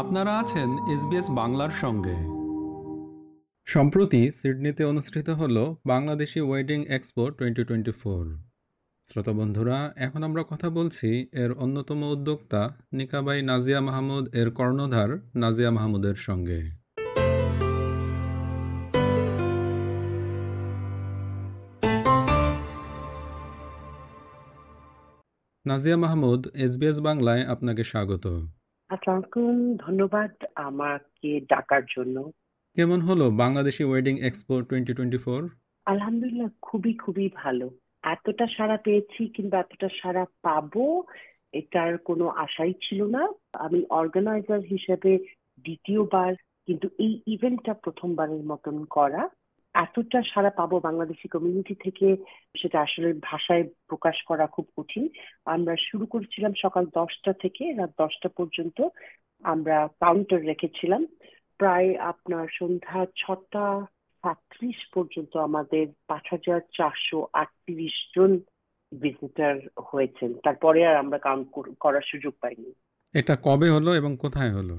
আপনারা আছেন এসবিএস বাংলার সঙ্গে। সম্প্রতি সিডনিতে অনুষ্ঠিত হল Bangladeshi wedding expo twenty twenty four. শ্রোতা বন্ধুরা, এখন আমরা কথা বলছি এর অন্যতম উদ্যোক্তা নিকাবাই নাজিয়া মাহমুদ, এর কর্ণধার নাজিয়া মাহমুদের সঙ্গে। নাজিয়া মাহমুদ এসবিএস বাংলায় আপনাকে স্বাগত। আসসালামুকুম ধন্যবাদ আমাকে ডাকার জন্য। কেমন হলো Bangladeshi wedding expo twenty twenty four আলহামদুলিল্লাহ খুবই খুবই ভালো। এতটা সারা পেয়েছি কিংবা এতটা সারা পাবো এটার কোনো আশাই ছিল না। আমি অর্গানাইজার হিসেবে দ্বিতীয়বার কিন্তু এই ইভেন্টটা প্রথমবারের মতন করা। এতটা সারা পাবো বাংলাদেশি কমিউনিটি থেকে সেটা আসলে ভাষায় প্রকাশ করা খুব কঠিন। আমরা শুরু করেছিলাম সকাল দশটা থেকে রাত দশটা পর্যন্ত আমরা কাউন্টার রেখেছিলাম। প্রায় আপনার সন্ধ্যা ছটা সাতত্রিশ পর্যন্ত আমাদের পাঁচ হাজার চারশো আটত্রিশ জন ভিজিটার হয়েছেন। তারপরে আর আমরা কাউন্ট করার সুযোগ পাইনি। এটা কবে হলো এবং কোথায় হলো?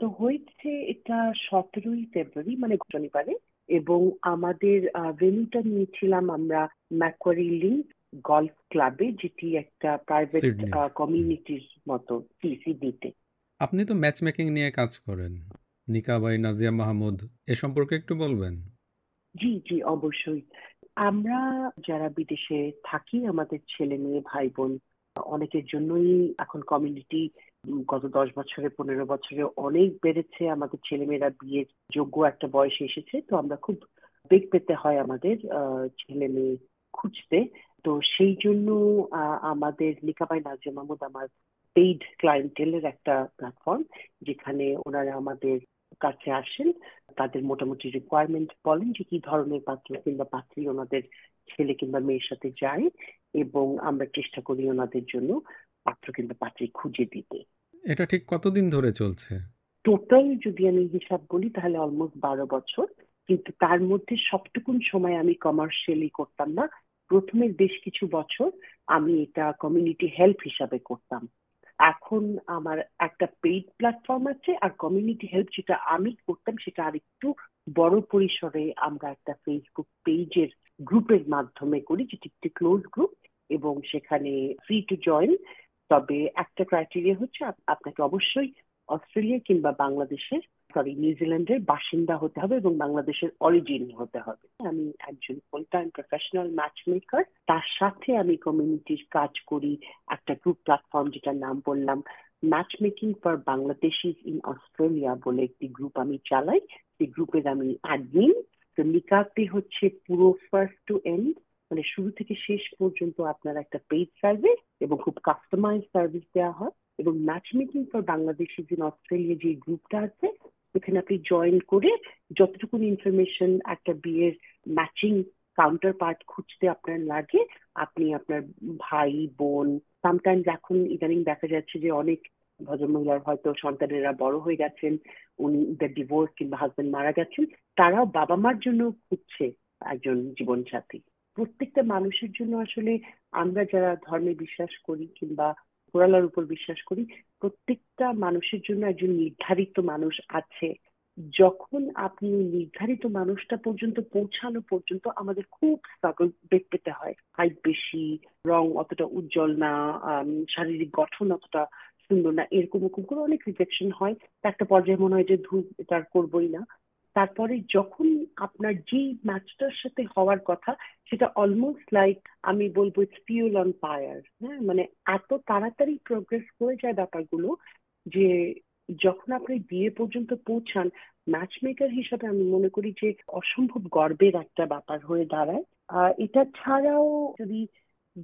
তো হয়েছে এটা সতেরোই ফেব্রুয়ারি মানে শনিবারে। এবং আমাদের ভেন্যুটা নিয়েছিলাম আমরা ম্যাকোয়ারি লিঙ্ক গলফ ক্লাবে যেটি একটা প্রাইভেট। কমিউনিটির মতো সিসিডিতে আপনি তো ম্যাচ মেকিং নিয়ে কাজ করেন। নিকাবাই নাজিয়া মাহমুদ এ সম্পর্কে একটু বলবেন? জি জি অবশ্যই। আমরা যারা বিদেশে থাকি আমাদের ছেলে মেয়ে ভাই বোন অনেকের জন্যই এখন কমিউনিটি গত দশ বছরে, পনেরো বছরে অনেক বেড়েছে। আমাদের ছেলেমেয়েরা বিয়ের যোগ্য একটা বয়সে এসেছে। তো আমরা খুব বেগ পেতে হয় আমাদের ছেলে মেয়ে খুঁজতে। তো সেই জন্য আমাদের লিকাবাই নাজিয়া মাহমুদ আমার পেইড ক্লায়েন্টেলের একটা প্ল্যাটফর্ম যেখানে ওনারা আমাদের কাছে আসেন। তাদের মোটামুটি রিকোয়ারমেন্ট বলেন যে কি ধরনের পাত্র কিংবা পাত্রী ওনাদের ছেলে কিংবা মেয়ের সাথে যায় এবং আমরা চেষ্টা করি ওনাদের জন্য পাত্র কিংবা পাত্রী খুঁজে দিতে। এটা ঠিক কতদিন ধরে চলছে? টোটাল যদি আমি হিসাব বলি তাহলে অলমোস্ট বারো বছর। কিন্তু তার মধ্যে সবটুকুন সময় আমি কমার্শিয়ালি করতাম না। প্রথমের বেশ কিছু বছর আমি এটা কমিউনিটি হেল্প হিসাবে করতাম। এখন আমার একটা পেইড প্ল্যাটফর্ম আছে আর কমিউনিটি হেল্প যেটা আমি করতাম সেটা আরেকটু বড় পরিসরে আমরা একটা ফেসবুক পেজের গ্রুপের মাধ্যমে করি, যেটি একটি ক্লোজ গ্রুপ এবং সেখানে ফ্রি টু জয়েন তবে একটা ক্রাইটেরিয়া হচ্ছে আপনাকে অবশ্যই অস্ট্রেলিয়া কিংবা বাংলাদেশের সরি নিউজিল্যান্ডের বাসিন্দা হতে হবে এবং বাংলাদেশের অরিজিন হতে হবে। আমি একজন full time professional match maker তার সাথে আমি কমিউনিটির কাজ করি, একটা গ্রুপ প্ল্যাটফর্ম যেটার নাম বললাম match making for Bangladeshis in Australia বলে একটি গ্রুপ আমি চালাই। সেই গ্রুপের আমি অ্যাডমিন তো নিকাতে হচ্ছে পুরো ফার্স্ট টু এন্ড মানে শুরু থেকে শেষ পর্যন্ত আপনার একটা পেইড সার্ভিস এবং খুব কাস্টমাইজ সার্ভিস দেওয়া হয়। এবং match making for Bangladeshi in Australia যে গ্রুপটা আছে এখানে আপনি জয়েন করে যতটুকু ইনফরমেশন একটা বিয়ের ম্যাচিং কাউন্টার পার্ট খুঁজতে আপনার লাগে, আপনি আপনার ভাই, বোন সামটাইমস এখন ইদানিং দেখা যাচ্ছে যে অনেক ভদ্রমহিলার হয়তো সন্তানেরা বড় হয়ে গেছেন, উনি দ্য ডিভোর্স কিংবা হাজবেন্ড মারা গেছেন, তারাও বাবা মার জন্য খুঁজছে একজন জীবনসাথী। প্রত্যেকটা মানুষের জন্য আসলে আমরা যারা ধর্মে বিশ্বাস করি কিংবা কোরআলার উপর বিশ্বাস করি, প্রত্যেকটা মানুষের জন্য একজন নির্ধারিত মানুষ আছে। যখন আপনি নির্ধারিত মানুষটা পর্যন্ত পৌঁছানো পর্যন্ত আমাদের খুব স্ট্রাগল বেগ পেতে হয়। হাইট বেশি, রং অতটা উজ্জ্বল না শারীরিক গঠন অতটা সুন্দর না, এরকম এরকম করে অনেক রিজেকশন হয়। একটা পর্যায়ে মনে হয় যে ধূপ এটা আর করবোই না। তারপরে যখন আপনার যেই ম্যাচটার সাথে হওয়ার কথা, সেটা অলমোস্ট লাইক আমি বলব ফিউল অন ফায়ার হ্যাঁ? মানে এত তাড়াতাড়ি প্রোগ্রেস হয়ে যায় ব্যাপারগুলো যে যখন আপনি বিয়ে পর্যন্ত পৌঁছান ম্যাচ মেকার হিসাবে আমি মনে করি যে অসম্ভব গর্বের একটা ব্যাপার হয়ে দাঁড়ায়। এটা ছাড়াও যদি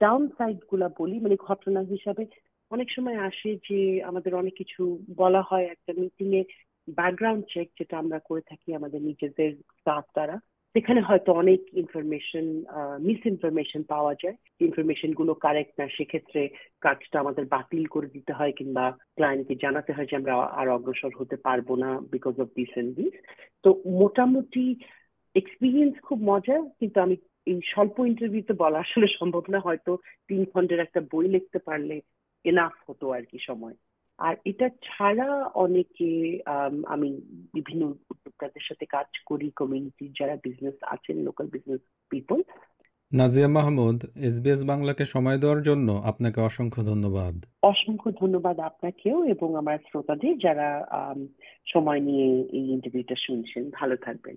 ডাউন সাইডগুলা বলি মানে ঘটনা হিসাবে অনেক সময় আসে যে আমাদের অনেক কিছু বলা হয় একটা মিটিং এ ব্যাকগ্রাউন্ড চেক যেটা আমরা করে থাকি আমাদের নিজেদের স্টাফ দ্বারা, সেখানে হয়তো অনেক ইনফরমেশন মিস ইনফরমেশন পাওয়া যায়। ইনফরমেশনগুলো কারেক্ট না, সেক্ষেত্রে কাজটা আমাদের বাতিল করে দিতে হয় কিংবা ক্লায়েন্টকে জানাতে হয় যে আমরা আর অগ্রসর হতে পারব না because of this and this তো মোটামুটি এক্সপিরিয়েন্স খুব মজার কিন্তু আমি এই স্বল্প ইন্টারভিউতে বলা আসলে সম্ভব না। হয়তো তিন খন্ডের একটা বই লিখতে পারলে এনাফ হতো আর কি সময়। আর এটা ছাড়া অনেকে আমি বিভিন্ন উদ্যোক্তাদের সাথে কাজ করি কমিউনিটির যারা বিজনেস আছেন local business people Nazia Mahmud SBS বাংলাকে সময় দেওয়ার জন্য আপনাকে অসংখ্য ধন্যবাদ। অসংখ্য ধন্যবাদ আপনাকেও এবং আমার শ্রোতাদের যারা সময় নিয়ে এই ইন্টারভিউটা শুনছেন। ভালো থাকবেন।